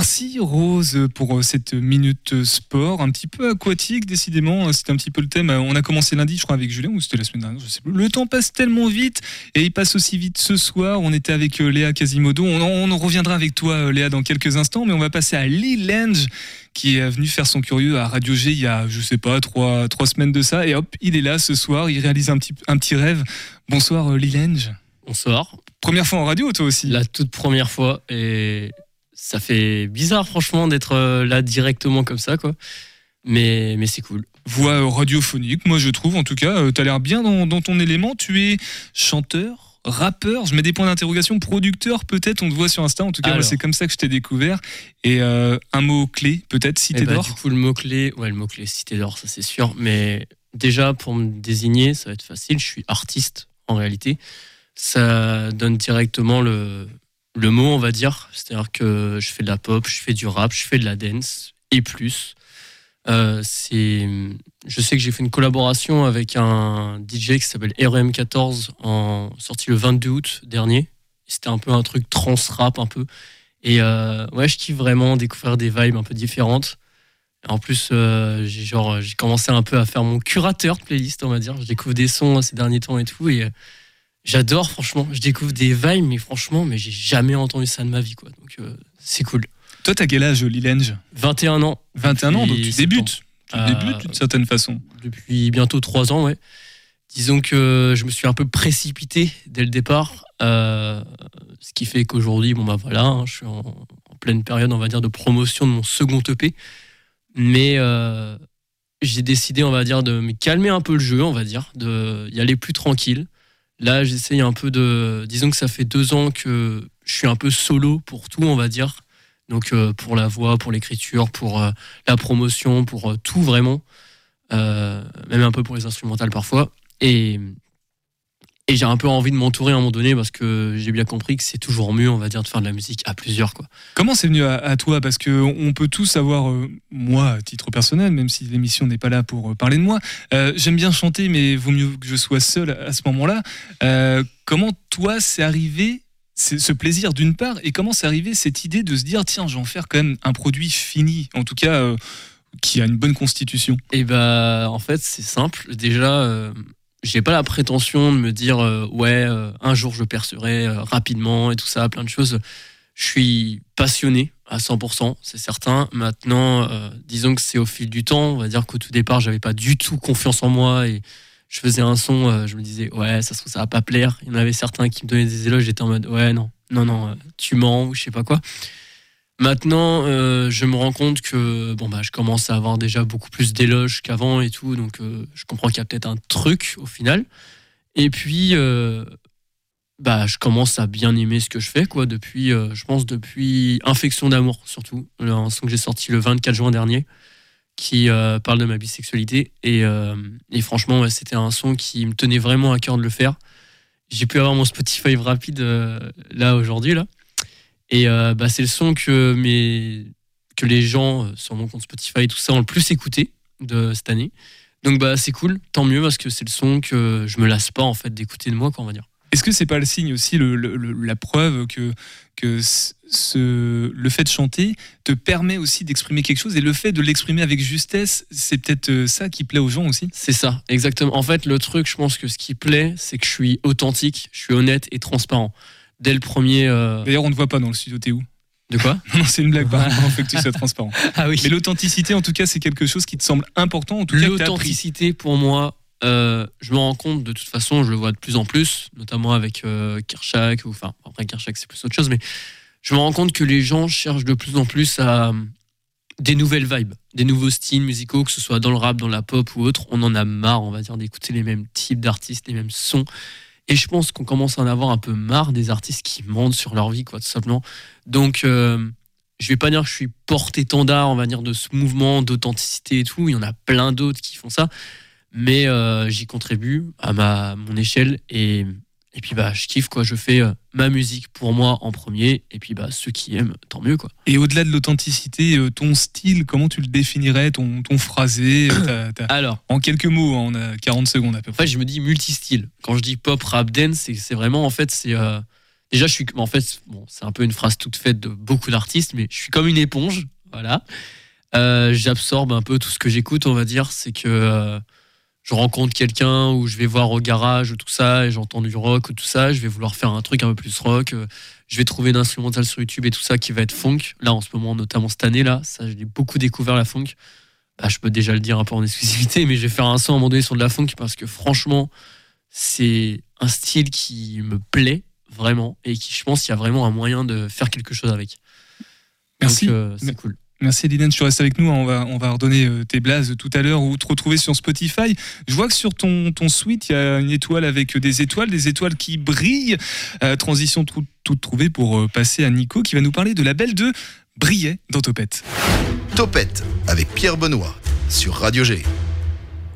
Merci Rose pour euh, cette minute sport, un petit peu aquatique décidément, euh, c'était un petit peu le thème. Euh, on a commencé lundi je crois avec Julien ou c'était la semaine dernière, je sais plus. Le temps passe tellement vite et il passe aussi vite ce soir. On était avec Léa Quasimodo, on, on reviendra avec toi Léa dans quelques instants, mais on va passer à Lee Lange qui est venu faire son curieux à Radio G il y a je sais pas trois, trois semaines de ça et hop il est là ce soir, il réalise un petit, un petit rêve. Bonsoir Lee Lange. Bonsoir. Première fois en radio toi aussi La toute première fois et ça fait bizarre franchement d'être euh, là directement comme ça quoi. Mais, mais c'est cool. Voix euh, radiophonique, moi je trouve en tout cas, euh, tu as l'air bien dans, ton élément, tu es chanteur, rappeur, je mets des points d'interrogation, producteur peut-être, on te voit sur Insta, en tout cas c'est comme ça que je t'ai découvert. Et un mot-clé peut-être, Cité eh ben, d'or. Du coup le mot-clé, ouais le mot-clé Cité d'or, ça c'est sûr, mais déjà pour me désigner, ça va être facile, je suis artiste en réalité. Ça donne directement le, le mot, on va dire. C'est-à-dire que je fais de la pop, je fais du rap, je fais de la dance et plus. Euh, je sais que j'ai fait une collaboration avec un DJ qui s'appelle RM14, en, sorti le 22 août dernier. C'était un peu un truc trans rap un peu. Et euh, ouais, je kiffe vraiment découvrir des vibes un peu différentes. En plus, euh, j'ai j'ai commencé un peu à faire mon curateur de playlist, on va dire. Je découvre des sons ces derniers temps et tout. Et J'adore, franchement. Je découvre des vibes, mais franchement, mais j'ai jamais entendu ça de ma vie, quoi. Donc, euh, c'est cool. Toi, t'as quel âge, Lilenge? 21 ans. 21 ans, donc tu débutes. Tu euh, débutes d'une certaine façon. Depuis bientôt 3 ans, ouais. Disons que je me suis un peu précipité dès le départ. Euh, ce qui fait qu'aujourd'hui, bon, bah voilà, hein, je suis en, pleine période, on va dire, de promotion de mon second EP. Mais j'ai décidé, on va dire, de me calmer un peu le jeu, on va dire, d'y aller plus tranquille. Là, j'essaye un peu de. Disons que ça fait deux ans que je suis un peu solo pour tout, on va dire. Donc, euh, pour la voix, pour l'écriture, pour euh, la promotion, pour euh, tout vraiment. même un peu pour les instrumentales parfois. Et, et j'ai un peu envie de m'entourer à un moment donné parce que j'ai bien compris que c'est toujours mieux, on va dire, de faire de la musique à plusieurs. Quoi. Comment c'est venu à, toi? Parce qu'on peut tous savoir, euh, moi, à titre personnel, même si l'émission n'est pas là pour euh, parler de moi, euh, j'aime bien chanter, mais vaut mieux que je sois seul à ce moment-là. comment toi, c'est arrivé ce plaisir d'une part, et comment c'est arrivé cette idée de se dire, tiens, je vais en faire quand même un produit fini, en tout cas, qui a une bonne constitution? Et eh bah, en fait, c'est simple. Déjà j'ai pas la prétention de me dire euh, ouais euh, un jour je percerai euh, rapidement et tout ça plein de choses. Je suis passionné à 100% c'est certain. Maintenant disons que c'est au fil du temps. On va dire qu'au tout départ j'avais pas du tout confiance en moi et je faisais un son je me disais ouais ça se trouve ça va pas plaire. Il y en avait certains qui me donnaient des éloges j'étais en mode ouais non non non tu mens ou je sais pas quoi Maintenant, euh, je me rends compte que bon bah je commence à avoir déjà beaucoup plus d'éloges qu'avant et tout, donc euh, je comprends qu'il y a peut-être un truc au final. Et puis euh, bah je commence à bien aimer ce que je fais quoi depuis, je pense depuis Infection d'amour surtout, un son que j'ai sorti le 24 juin dernier, qui parle de ma bisexualité et, et franchement c'était un son qui me tenait vraiment à cœur de le faire. J'ai pu avoir mon Spotify rapide là aujourd'hui là. Et euh, bah, c'est le son que, mes, que les gens euh, sur mon compte Spotify et tout ça ont le plus écouté de cette année. Donc bah c'est cool, tant mieux parce que c'est le son que je me lasse pas en fait d'écouter de moi, quoi, on va dire. Est-ce que c'est pas le signe aussi, le, la preuve que, que ce, le fait de chanter te permet aussi d'exprimer quelque chose? Et le fait de l'exprimer avec justesse, c'est peut-être euh, ça qui plaît aux gens aussi? C'est ça, exactement. En fait, le truc, je pense que ce qui plaît, c'est que je suis authentique, je suis honnête et transparent. Dès le premier. euh, D'ailleurs, on ne voit pas dans le studio, t'es où? De quoi? *laughs* Non, c'est une blague, au *laughs* fait que tu sois transparent. Ah oui. Mais l'authenticité, en tout cas, c'est quelque chose qui te semble important, en tout cas. L'authenticité, pour moi, euh, je me rends compte de toute façon, je le vois de plus en plus, notamment avec euh, Kershak, ou enfin, après Kershak, c'est plus autre chose, mais je me rends compte que les gens cherchent de plus en plus à euh, des nouvelles vibes, des nouveaux styles musicaux, que ce soit dans le rap, dans la pop ou autre. On en a marre, on va dire, d'écouter les mêmes types d'artistes, les mêmes sons. Et je pense qu'on commence à en avoir un peu marre des artistes qui mentent sur leur vie, quoi, tout simplement. Donc, euh, je vais pas dire que je suis porte-étendard, on va dire, de ce mouvement d'authenticité et tout. Il y en a plein d'autres qui font ça. Mais euh, j'y contribue à mon échelle. Et, et puis, bah, je kiffe, quoi. Je fais euh, ma musique pour moi en premier. Et puis, bah, ceux qui aiment, tant mieux, quoi. Et au-delà de l'authenticité, euh, ton style, comment tu le définirais, ton, ton phrasé euh, t'as- t'as- *coughs* Alors, En quelques mots, hein, on a 40 secondes à peu En près. fait, je me dis multi-style. Quand je dis pop, rap, dance, c'est c'est vraiment, en fait, c'est. déjà, je suis. En fait, bon, c'est un peu une phrase toute faite de beaucoup d'artistes, mais je suis comme une éponge. Voilà. J'absorbe un peu tout ce que j'écoute, on va dire. C'est que je rencontre quelqu'un ou je vais voir au garage ou tout ça, et j'entends du rock ou tout ça. Je vais vouloir faire un truc un peu plus rock. euh, je vais trouver une instrumentale sur YouTube et tout ça qui va être funk. Là, en ce moment, notamment cette année, là, ça, j'ai beaucoup découvert la funk. Bah, je peux déjà le dire un peu en exclusivité, *laughs* mais je vais faire un son à un moment donné sur de la funk parce que franchement, c'est un style qui me plaît vraiment et qui, je pense, qu'il y a vraiment un moyen de faire quelque chose avec. Merci. Euh, c'est cool. Merci Dylan, tu restes avec nous. hein. On va, on va redonner euh, tes blazes tout à l'heure ou te retrouver sur Spotify. Je vois que sur ton, ton suite, il y a une étoile avec des étoiles, des étoiles qui brillent. Euh, transition tout- toute trouvée pour euh, passer à Nico qui va nous parler de la belle de Brillet dans Topette. Topette avec Pierre Benoît sur Radio G.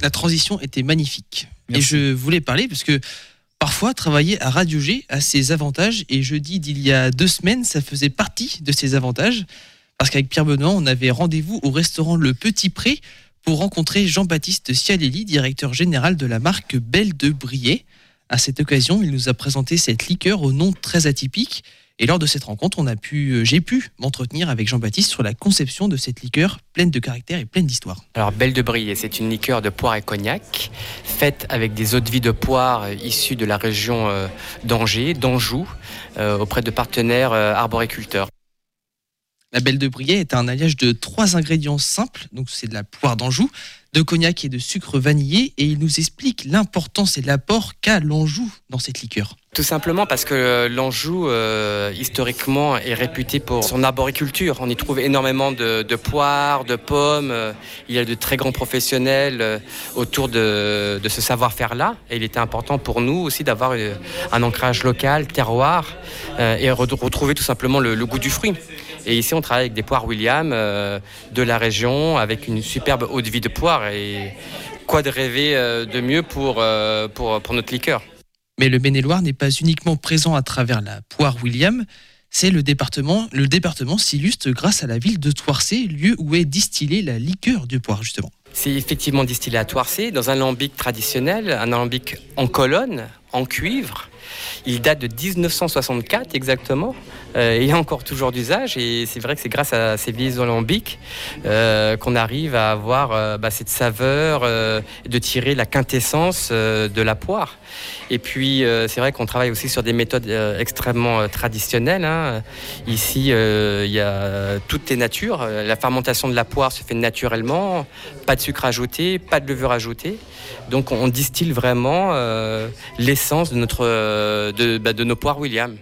La transition était magnifique. Merci. Et je voulais parler parce que parfois, travailler à Radio G a ses avantages. Et jeudi d'il y a deux semaines, ça faisait partie de ses avantages. Parce qu'avec Pierre Benoît, on avait rendez-vous au restaurant Le Petit Pré pour rencontrer Jean-Baptiste Cialelli, directeur général de la marque Belle de Briey. À cette occasion, il nous a présenté cette liqueur au nom très atypique. Et lors de cette rencontre, on a pu, euh, j'ai pu m'entretenir avec Jean-Baptiste sur la conception de cette liqueur pleine de caractère et pleine d'histoire. Alors Belle de Brie, c'est une liqueur de poire et cognac, faite avec des eaux de vie de poire euh, issues de la région euh, d'Angers, d'Anjou, auprès de partenaires arboriculteurs. La Belle de Briey est un alliage de trois ingrédients simples, donc c'est de la poire d'Anjou, de cognac et de sucre vanillé, et il nous explique l'importance et l'apport qu'a l'Anjou dans cette liqueur. Tout simplement parce que euh, l'Anjou, euh, historiquement, est réputé pour son arboriculture. On y trouve énormément de, poires, de pommes. euh, Il y a de très grands professionnels autour de, ce savoir-faire-là. Et il était important pour nous aussi d'avoir un ancrage local, terroir, et re- retrouver tout simplement le, le goût du fruit. Et ici, on travaille avec des poires William euh, de la région, avec une superbe eau de vie de poire. Et quoi de rêver euh, de mieux pour, euh, pour, pour notre liqueur Mais le Maine-et-Loire n'est pas uniquement présent à travers la poire William, c'est le département, le département s'illustre grâce à la ville de Toircé, lieu où est distillée la liqueur de poire justement. C'est effectivement distillé à Toircé dans un alambic traditionnel, un alambic en colonne, en cuivre. Il date de 1964 exactement. Euh, il est encore toujours d'usage et c'est vrai que c'est grâce à ces vieilles alambics euh, qu'on arrive à avoir euh, bah, cette saveur, euh, de tirer la quintessence de la poire. Et puis c'est vrai qu'on travaille aussi sur des méthodes extrêmement traditionnelles. hein. Ici, il y a toutes les natures. La fermentation de la poire se fait naturellement, pas de sucre ajouté, pas de levure ajoutée. Donc on distille vraiment l'essence de, notre, bah, de nos poires William.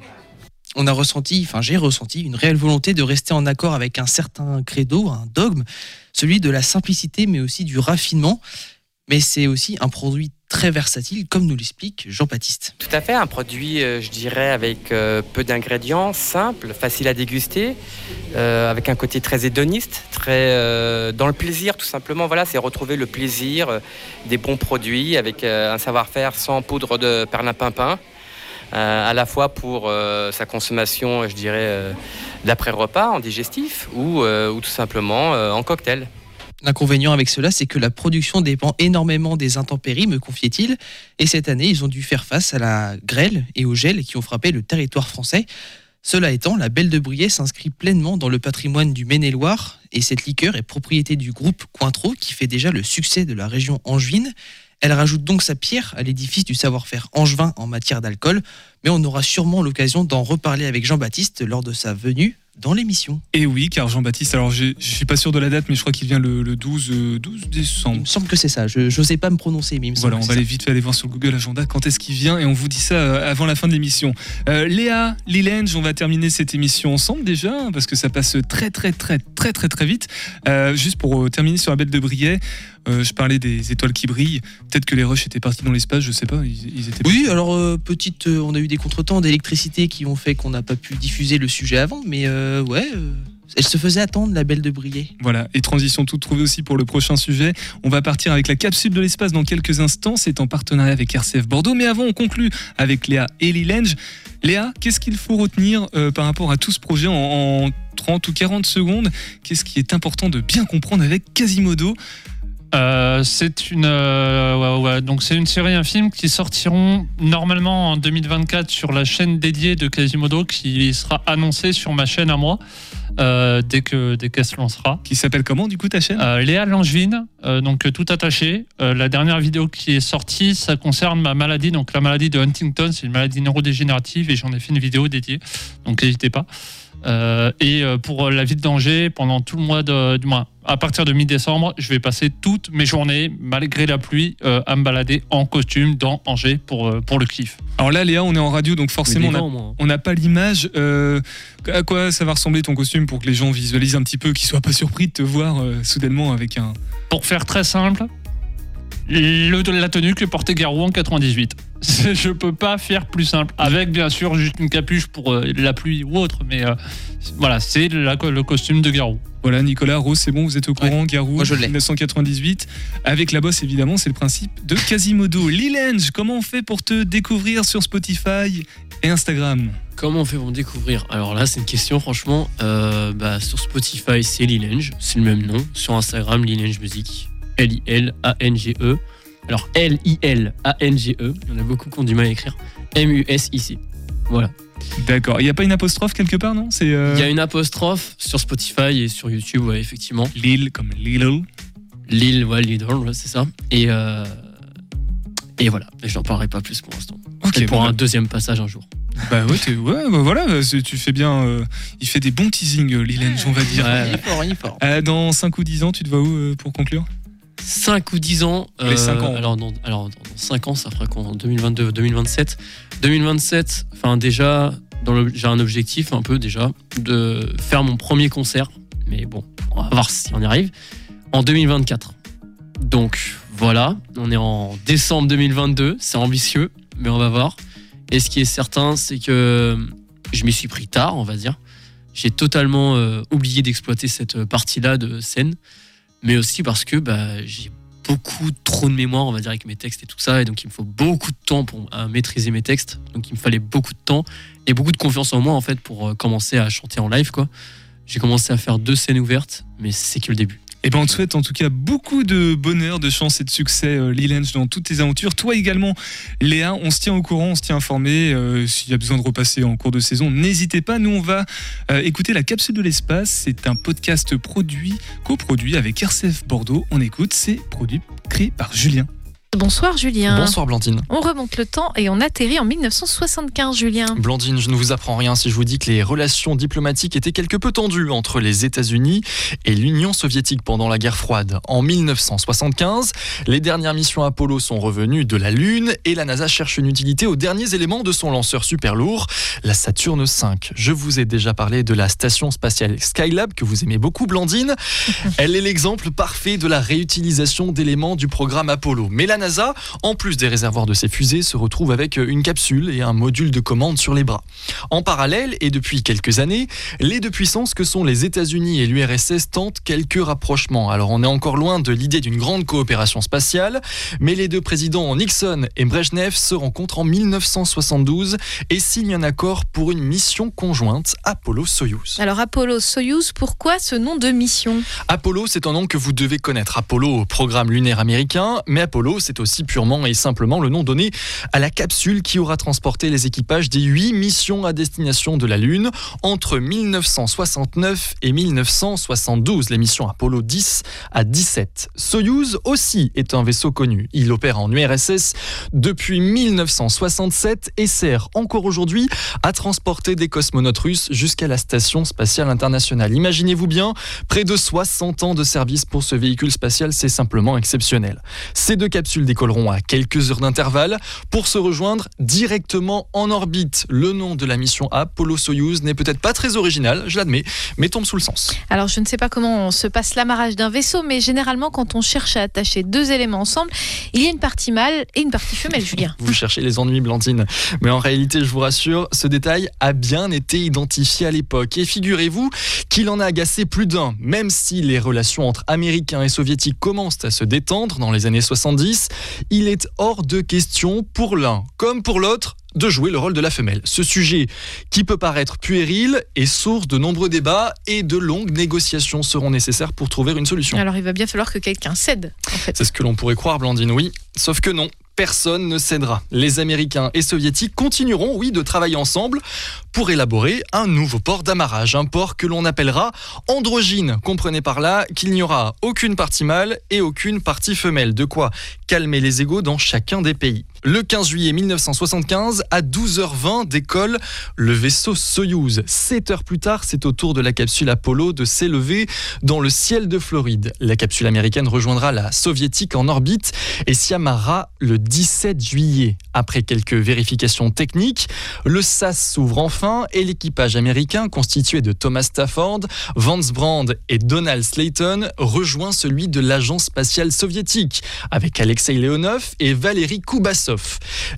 On a ressenti, enfin j'ai ressenti une réelle volonté de rester en accord avec un certain credo, un dogme, celui de la simplicité mais aussi du raffinement. Mais c'est aussi un produit très versatile, comme nous l'explique Jean-Baptiste. Tout à fait, un produit, euh, je dirais, avec euh, peu d'ingrédients, simple, facile à déguster, euh, avec un côté très hédoniste, très dans le plaisir, tout simplement. Voilà, c'est retrouver le plaisir des bons produits avec un savoir-faire sans poudre de perlimpinpin, à la fois pour euh, sa consommation, je dirais, euh, d'après-repas, en digestif, ou, euh, ou tout simplement euh, en cocktail. L'inconvénient avec cela, c'est que la production dépend énormément des intempéries, me confiait-il. Et cette année, ils ont dû faire face à la grêle et au gel qui ont frappé le territoire français. Cela étant, la Belle de Briey s'inscrit pleinement dans le patrimoine du Maine-et-Loire et cette liqueur est propriété du groupe Cointreau qui fait déjà le succès de la région angevine. Elle rajoute donc sa pierre à l'édifice du savoir-faire angevin en matière d'alcool, mais on aura sûrement l'occasion d'en reparler avec Jean-Baptiste lors de sa venue dans l'émission. Et oui, car Jean-Baptiste, alors je, suis pas sûr de la date, mais je crois qu'il vient le, le 12, euh, 12 Il décembre. me semble que c'est ça, je n'osais pas me prononcer, mais il me semble Voilà, on va aller vite aller voir sur Google Agenda quand est-ce qu'il vient et on vous dit ça euh, avant la fin de l'émission. Euh, Léa, Lilange, on va terminer cette émission ensemble déjà parce que ça passe très très très très très très vite. Euh, juste pour terminer sur la bête de Briey, euh, je parlais des étoiles qui brillent. Peut-être que les rushs étaient partis dans l'espace, je sais pas. Ils, ils étaient. Oui, alors euh, petite, euh, on a eu des contretemps d'électricité qui ont fait qu'on n'a pas pu diffuser le sujet avant, mais ouais, elle se faisait attendre la Belle de Briey. Voilà, et transition toute trouvée aussi pour le prochain sujet. On va partir avec la capsule de l'espace dans quelques instants. C'est en partenariat avec RCF Bordeaux. Mais avant, on conclut avec Léa et Lilange. Léa, qu'est-ce qu'il faut retenir euh, par rapport à tout ce projet en, en 30 ou 40 secondes? Qu'est-ce qui est important de bien comprendre avec Quasimodo? Euh, c'est une euh, ouais, ouais, donc c'est une série un film qui sortiront normalement en 2024 sur la chaîne dédiée de Quasimodo qui sera annoncée sur ma chaîne à moi euh, dès que dès qu'elle se lancera. Qui s'appelle comment du coup ta chaîne? Léa Langevine, euh, donc tout attaché. La dernière vidéo qui est sortie, ça concerne ma maladie, donc la maladie de Huntington, c'est une maladie neurodégénérative et j'en ai fait une vidéo dédiée, donc n'hésitez pas. Euh, et euh, pour la vie de danger, pendant tout le mois de, du mois, à partir de mi-décembre, je vais passer toutes mes journées, malgré la pluie, euh, à me balader en costume dans Angers pour, euh, pour le kiff. Alors là, Léa, on est en radio, donc forcément, on n'a pas l'image. Euh, à quoi ça va ressembler ton costume pour que les gens visualisent un petit peu, qu'ils soient pas surpris de te voir euh, soudainement avec un. Pour faire très simple, le, la tenue que portait Garou en 98. C'est- Je peux pas faire plus simple. Avec bien sûr juste une capuche pour euh, la pluie ou autre, mais euh, voilà, c'est le costume de Garou. Voilà, Nicolas, Rose, c'est bon, vous êtes au courant, Garou, moi je l'ai. 1998. Avec la bosse, évidemment, c'est le principe de Quasimodo. Lilange, comment on fait pour te découvrir sur Spotify et Instagram? Comment on fait pour me découvrir? Alors là, c'est une question, franchement. Euh, bah, sur Spotify, c'est Lilange, c'est le même nom. Sur Instagram, Lilange Music. L-I-L-A-N-G-E. Alors L-I-L-A-N-G-E. Il y en a beaucoup qui ont du mal à écrire. M-U-S-I-C. Voilà. D'accord. Il n'y a pas une apostrophe quelque part, non? C'est euh, Il y a une apostrophe sur Spotify et sur YouTube, ouais, effectivement. Lil comme Little. Lil, ouais, Lidl, ouais, c'est ça. Et, euh, et voilà. Et j'en parlerai pas plus pour l'instant. Ok, Peut-être pour bon, un deuxième passage un jour. Bah ouais, t'es- ouais, bah voilà, c'est- tu fais bien. euh, il fait des bons teasings, Lilange, on va dire. Ouais. Il est fort, il est fort. Euh, dans 5 ou 10 ans, tu te vas où euh, pour conclure? 5 ou 10 ans. euh, Les cinq ans. Alors, dans, alors, dans 5 ans, ça fera quoi En 2022, 2027 2027, enfin, déjà, dans le- j'ai un objectif un peu déjà de faire mon premier concert. Mais bon, on va voir si on y arrive. En 2024. Donc, voilà. On est en décembre 2022. C'est ambitieux, mais on va voir. Et ce qui est certain, c'est que je m'y suis pris tard, on va dire. J'ai totalement euh, oublié d'exploiter cette partie-là de scène mais aussi parce que bah, j'ai beaucoup trop de mémoire, on va dire, avec mes textes et tout ça, et donc il me faut beaucoup de temps pour maîtriser mes textes, donc il me fallait beaucoup de temps et beaucoup de confiance en moi en fait pour euh, commencer à chanter en live quoi. J'ai commencé à faire deux scènes ouvertes, mais c'est que le début. Eh ben, on te souhaite en tout cas beaucoup de bonheur, de chance et de succès, euh, Lilange, dans toutes tes aventures. Toi également, Léa, on se tient au courant, on se tient informé. Euh, S'il y a besoin de repasser en cours de saison, n'hésitez pas. Nous, on va euh, écouter la capsule de l'espace. C'est un podcast produit, coproduit avec RCF Bordeaux. On écoute, c'est produit créé par Julien. Bonsoir Julien. Bonsoir Blandine. On remonte le temps et on atterrit en 1975 Julien. Blandine, je ne vous apprends rien si je vous dis que les relations diplomatiques étaient quelque peu tendues entre les États-Unis et l'Union soviétique pendant la guerre froide. En 1975, les dernières missions Apollo sont revenues de la Lune et la NASA cherche une utilité aux derniers éléments de son lanceur super lourd, la Saturne V. Je vous ai déjà parlé de la station spatiale Skylab que vous aimez beaucoup Blandine. *laughs* Elle est l'exemple parfait de la réutilisation d'éléments du programme Apollo. Mais la NASA, en plus des réservoirs de ses fusées, se retrouve avec une capsule et un module de commande sur les bras. En parallèle, et depuis quelques années, les deux puissances que sont les États-Unis et l'URSS tentent quelques rapprochements. Alors on est encore loin de l'idée d'une grande coopération spatiale, mais les deux présidents Nixon et Brezhnev se rencontrent en 1972 et signent un accord pour une mission conjointe Apollo-Soyuz. Alors Apollo-Soyuz, pourquoi ce nom de mission? Apollo, c'est un nom que vous devez connaître. Apollo, programme lunaire américain, mais Apollo, c'est aussi purement et simplement le nom donné à la capsule qui aura transporté les équipages des huit missions à destination de la Lune entre 1969 et 1972, les missions Apollo 10 à 17. Soyuz aussi est un vaisseau connu. Il opère en URSS depuis 1967 et sert encore aujourd'hui à transporter des cosmonautes russes jusqu'à la station spatiale internationale. Imaginez-vous bien, près de 60 ans de service pour ce véhicule spatial, c'est simplement exceptionnel. Ces deux capsules décolleront à quelques heures d'intervalle pour se rejoindre directement en orbite. Le nom de la mission Apollo-Soyuz n'est peut-être pas très original, je l'admets, mais tombe sous le sens. Alors je ne sais pas comment se passe l'amarrage d'un vaisseau, mais généralement quand on cherche à attacher deux éléments ensemble, il y a une partie mâle et une partie femelle, Julien. *laughs* Vous cherchez les ennuis, Blandine. Mais en réalité, je vous rassure, ce détail a bien été identifié à l'époque. Et figurez-vous qu'il en a agacé plus d'un. Même si les relations entre Américains et Soviétiques commencent à se détendre dans les années 70, il est hors de question pour l'un comme pour l'autre de jouer le rôle de la femelle. Ce sujet, qui peut paraître puéril, est source de nombreux débats et de longues négociations seront nécessaires pour trouver une solution. Alors il va bien falloir que quelqu'un cède, en fait. C'est ce que l'on pourrait croire, Blandine, oui. Sauf que non. Personne ne cédera. Les Américains et Soviétiques continueront, oui, de travailler ensemble pour élaborer un nouveau port d'amarrage, un port que l'on appellera androgyne. Comprenez par là qu'il n'y aura aucune partie mâle et aucune partie femelle. De quoi calmer les égaux dans chacun des pays. Le 15 juillet 1975, à 12h20, décolle le vaisseau Soyouz. 7 heures plus tard, c'est au tour de la capsule Apollo de s'élever dans le ciel de Floride. La capsule américaine rejoindra la soviétique en orbite et s'y amarrera le 17 juillet. Après quelques vérifications techniques, le SAS s'ouvre enfin et l'équipage américain, constitué de Thomas Stafford, Vance Brand et Donald Slayton, rejoint celui de l'agence spatiale soviétique, avec Alexei Leonov et Valérie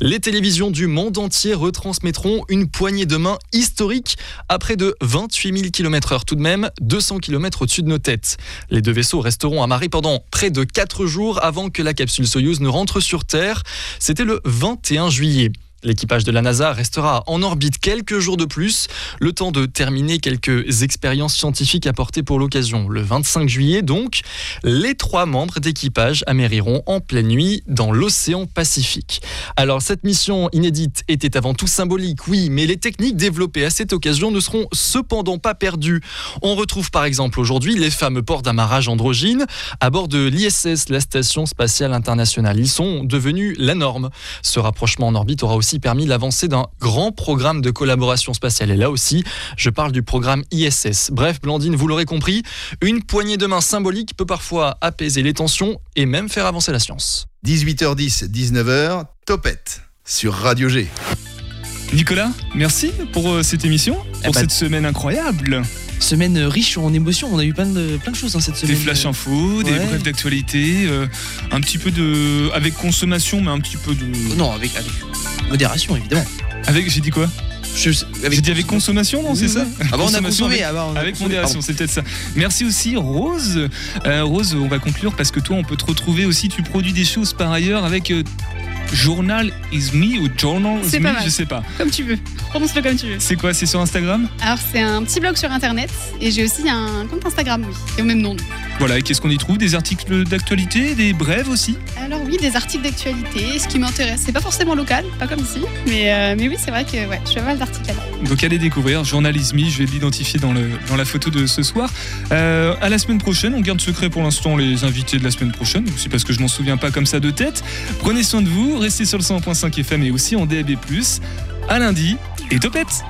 Les télévisions du monde entier retransmettront une poignée de main historique à près de 28 000 km/h tout de même, 200 km au-dessus de nos têtes. Les deux vaisseaux resteront amarrés pendant près de 4 jours avant que la capsule Soyuz ne rentre sur Terre. C'était le 21 juillet. L'équipage de la NASA restera en orbite quelques jours de plus, le temps de terminer quelques expériences scientifiques apportées pour l'occasion. Le 25 juillet, donc, les trois membres d'équipage amériront en pleine nuit dans l'océan Pacifique. Alors, cette mission inédite était avant tout symbolique, oui, mais les techniques développées à cette occasion ne seront cependant pas perdues. On retrouve par exemple aujourd'hui les fameux ports d'amarrage androgyne à bord de l'ISS, la Station Spatiale Internationale. Ils sont devenus la norme. Ce rapprochement en orbite aura aussi permis l'avancée d'un grand programme de collaboration spatiale. Et là aussi, je parle du programme ISS. Bref, Blandine, vous l'aurez compris, une poignée de main symbolique peut parfois apaiser les tensions et même faire avancer la science. 18h10, 19h, Topette sur Radio G. Nicolas, merci pour euh, cette émission, Eh pour ben, cette semaine incroyable. Semaine riche en émotions, on a eu plein de, plein de choses hein, cette Des semaine. flashs infos, des Ouais. brefs d'actualité, euh, un petit peu de. avec consommation, mais un petit peu de. Non, avec, avec modération évidemment. Avec, j'ai dit quoi? J'ai dit avec consommation, non, c'est Oui, ça. Ah bah, on a consommé, avec- ah bah, on a Avec consommé, modération, c'est peut-être ça. Merci aussi, Rose. Euh, Rose, on va conclure parce que toi, on peut te retrouver aussi. Tu produis des choses par ailleurs avec euh, Journal is Me ou Journal is C'est Me, je sais pas. Comme tu veux. Prononce-le comme tu veux. C'est quoi C'est sur Instagram? Alors, c'est un petit blog sur internet et j'ai aussi un compte Instagram, oui. C'est au même nom. Voilà, et qu'est-ce qu'on y trouve? Des articles d'actualité, des brèves aussi? Alors, oui, des articles d'actualité, ce qui m'intéresse. C'est pas forcément local, pas comme ici. Mais, euh, mais oui, c'est vrai que ouais, je fais pas mal d'articles là. Donc allez découvrir Journalisme, je vais l'identifier dans, le, dans la photo de ce soir. Euh, à la semaine prochaine, on garde secret pour l'instant les invités de la semaine prochaine, aussi parce que je m'en souviens pas comme ça de tête. Prenez soin de restez sur le 100.5 FM et aussi en DAB+. À lundi et topette